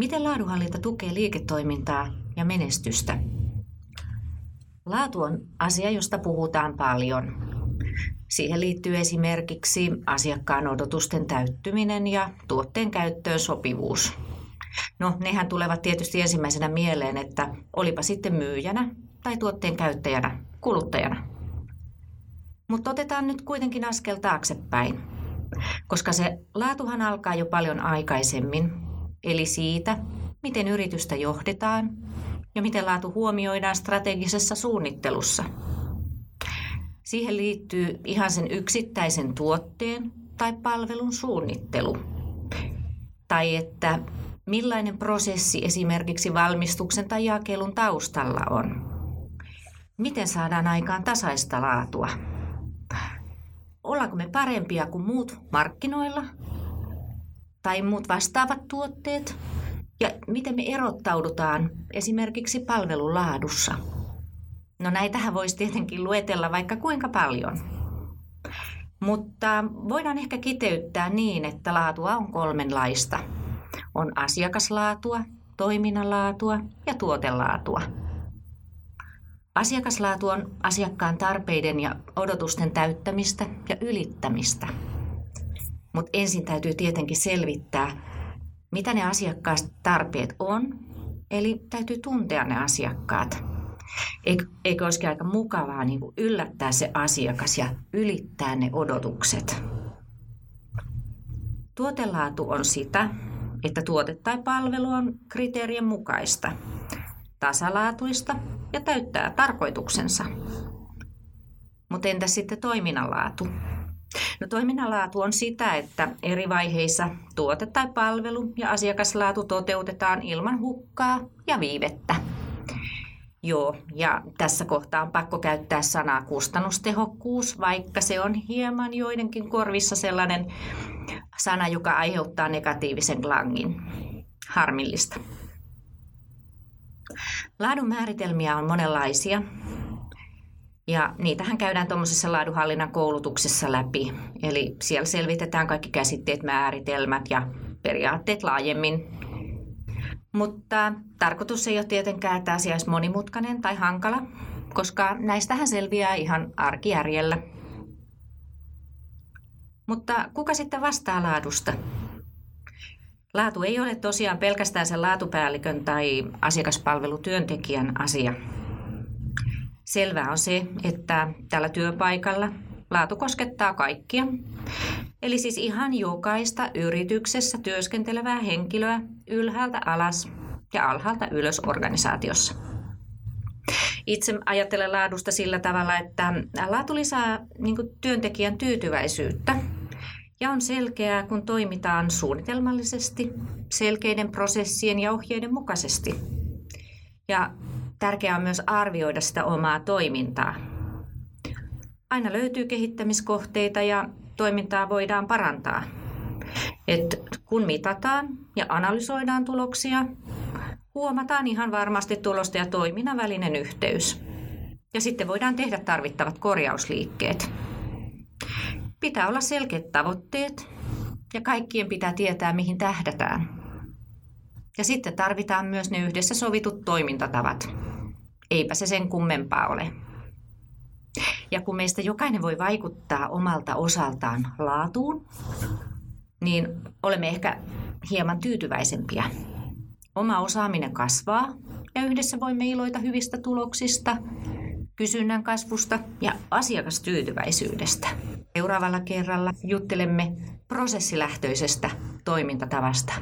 Miten laadunhallinta tukee liiketoimintaa ja menestystä? Laatu on asia, josta puhutaan paljon. Siihen liittyy esimerkiksi asiakkaan odotusten täyttyminen ja tuotteen käyttöön sopivuus. No, nehän tulevat tietysti ensimmäisenä mieleen, että olipa sitten myyjänä tai tuotteen käyttäjänä, kuluttajana. Mutta otetaan nyt kuitenkin askel taaksepäin, koska se laatuhan alkaa jo paljon aikaisemmin, eli siitä, miten yritystä johdetaan ja miten laatu huomioidaan strategisessa suunnittelussa. Siihen liittyy ihan sen yksittäisen tuotteen tai palvelun suunnittelu. Tai että millainen prosessi esimerkiksi valmistuksen tai jakelun taustalla on. Miten saadaan aikaan tasaista laatua? Ollaanko me parempia kuin muut markkinoilla? Tai muut vastaavat tuotteet? Ja miten me erottaudutaan esimerkiksi palvelun laadussa? No näitähän voisi tietenkin luetella vaikka kuinka paljon. Mutta voidaan ehkä kiteyttää niin, että laatua on kolmenlaista. On asiakaslaatua, toiminnanlaatua ja tuotelaatua. Asiakaslaatu on asiakkaan tarpeiden ja odotusten täyttämistä ja ylittämistä. Mutta ensin täytyy tietenkin selvittää, mitä ne asiakkaan tarpeet on, eli täytyy tuntea ne asiakkaat. Eikö, olisikin aika mukavaa niin kuin yllättää se asiakas ja ylittää ne odotukset? Tuotelaatu on sitä, että tuote tai palvelu on kriteerien mukaista, tasalaatuista ja täyttää tarkoituksensa. Mutta entä sitten toiminnanlaatu? No toiminnanlaatu on sitä, että eri vaiheissa tuote tai palvelu ja asiakaslaatu toteutetaan ilman hukkaa ja viivettä. Joo, ja tässä kohtaa on pakko käyttää sanaa kustannustehokkuus, vaikka se on hieman joidenkin korvissa sellainen sana, joka aiheuttaa negatiivisen klangin. Harmillista. Laadun määritelmiä on monenlaisia, ja niitähän käydään tuommoisessa laadunhallinnan koulutuksessa läpi. Eli siellä selvitetään kaikki käsitteet, määritelmät ja periaatteet laajemmin mutta tarkoitus ei ole tietenkään, että asia olisi monimutkainen tai hankala, koska näistähän selviää ihan arkijärjellä. Mutta kuka sitten vastaa laadusta? Laatu ei ole tosiaan pelkästään sen laatupäällikön tai asiakaspalvelutyöntekijän asia. Selvää on se, että tällä työpaikalla laatu koskettaa kaikkia, Eli siis ihan jokaista yrityksessä työskentelevää henkilöä ylhäältä alas ja alhaalta ylös organisaatiossa. Itse ajattelen laadusta sillä tavalla, että laatu lisää niin työntekijän tyytyväisyyttä ja on selkeää, kun toimitaan suunnitelmallisesti, selkeiden prosessien ja ohjeiden mukaisesti. Ja tärkeää on myös arvioida sitä omaa toimintaa. Aina löytyy kehittämiskohteita ja toimintaa voidaan parantaa. Et kun mitataan ja analysoidaan tuloksia, huomataan ihan varmasti tulosta ja toiminnan välinen yhteys. Ja sitten voidaan tehdä tarvittavat korjausliikkeet. Pitää olla selkeät tavoitteet ja kaikkien pitää tietää, mihin tähdätään. Ja sitten tarvitaan myös ne yhdessä sovitut toimintatavat. Eipä se sen kummempaa ole. Ja kun meistä jokainen voi vaikuttaa omalta osaltaan laatuun, niin olemme ehkä hieman tyytyväisempiä. Oma osaaminen kasvaa ja yhdessä voimme iloita hyvistä tuloksista, kysynnän kasvusta ja asiakastyytyväisyydestä. Seuraavalla kerralla juttelemme prosessilähtöisestä toimintatavasta.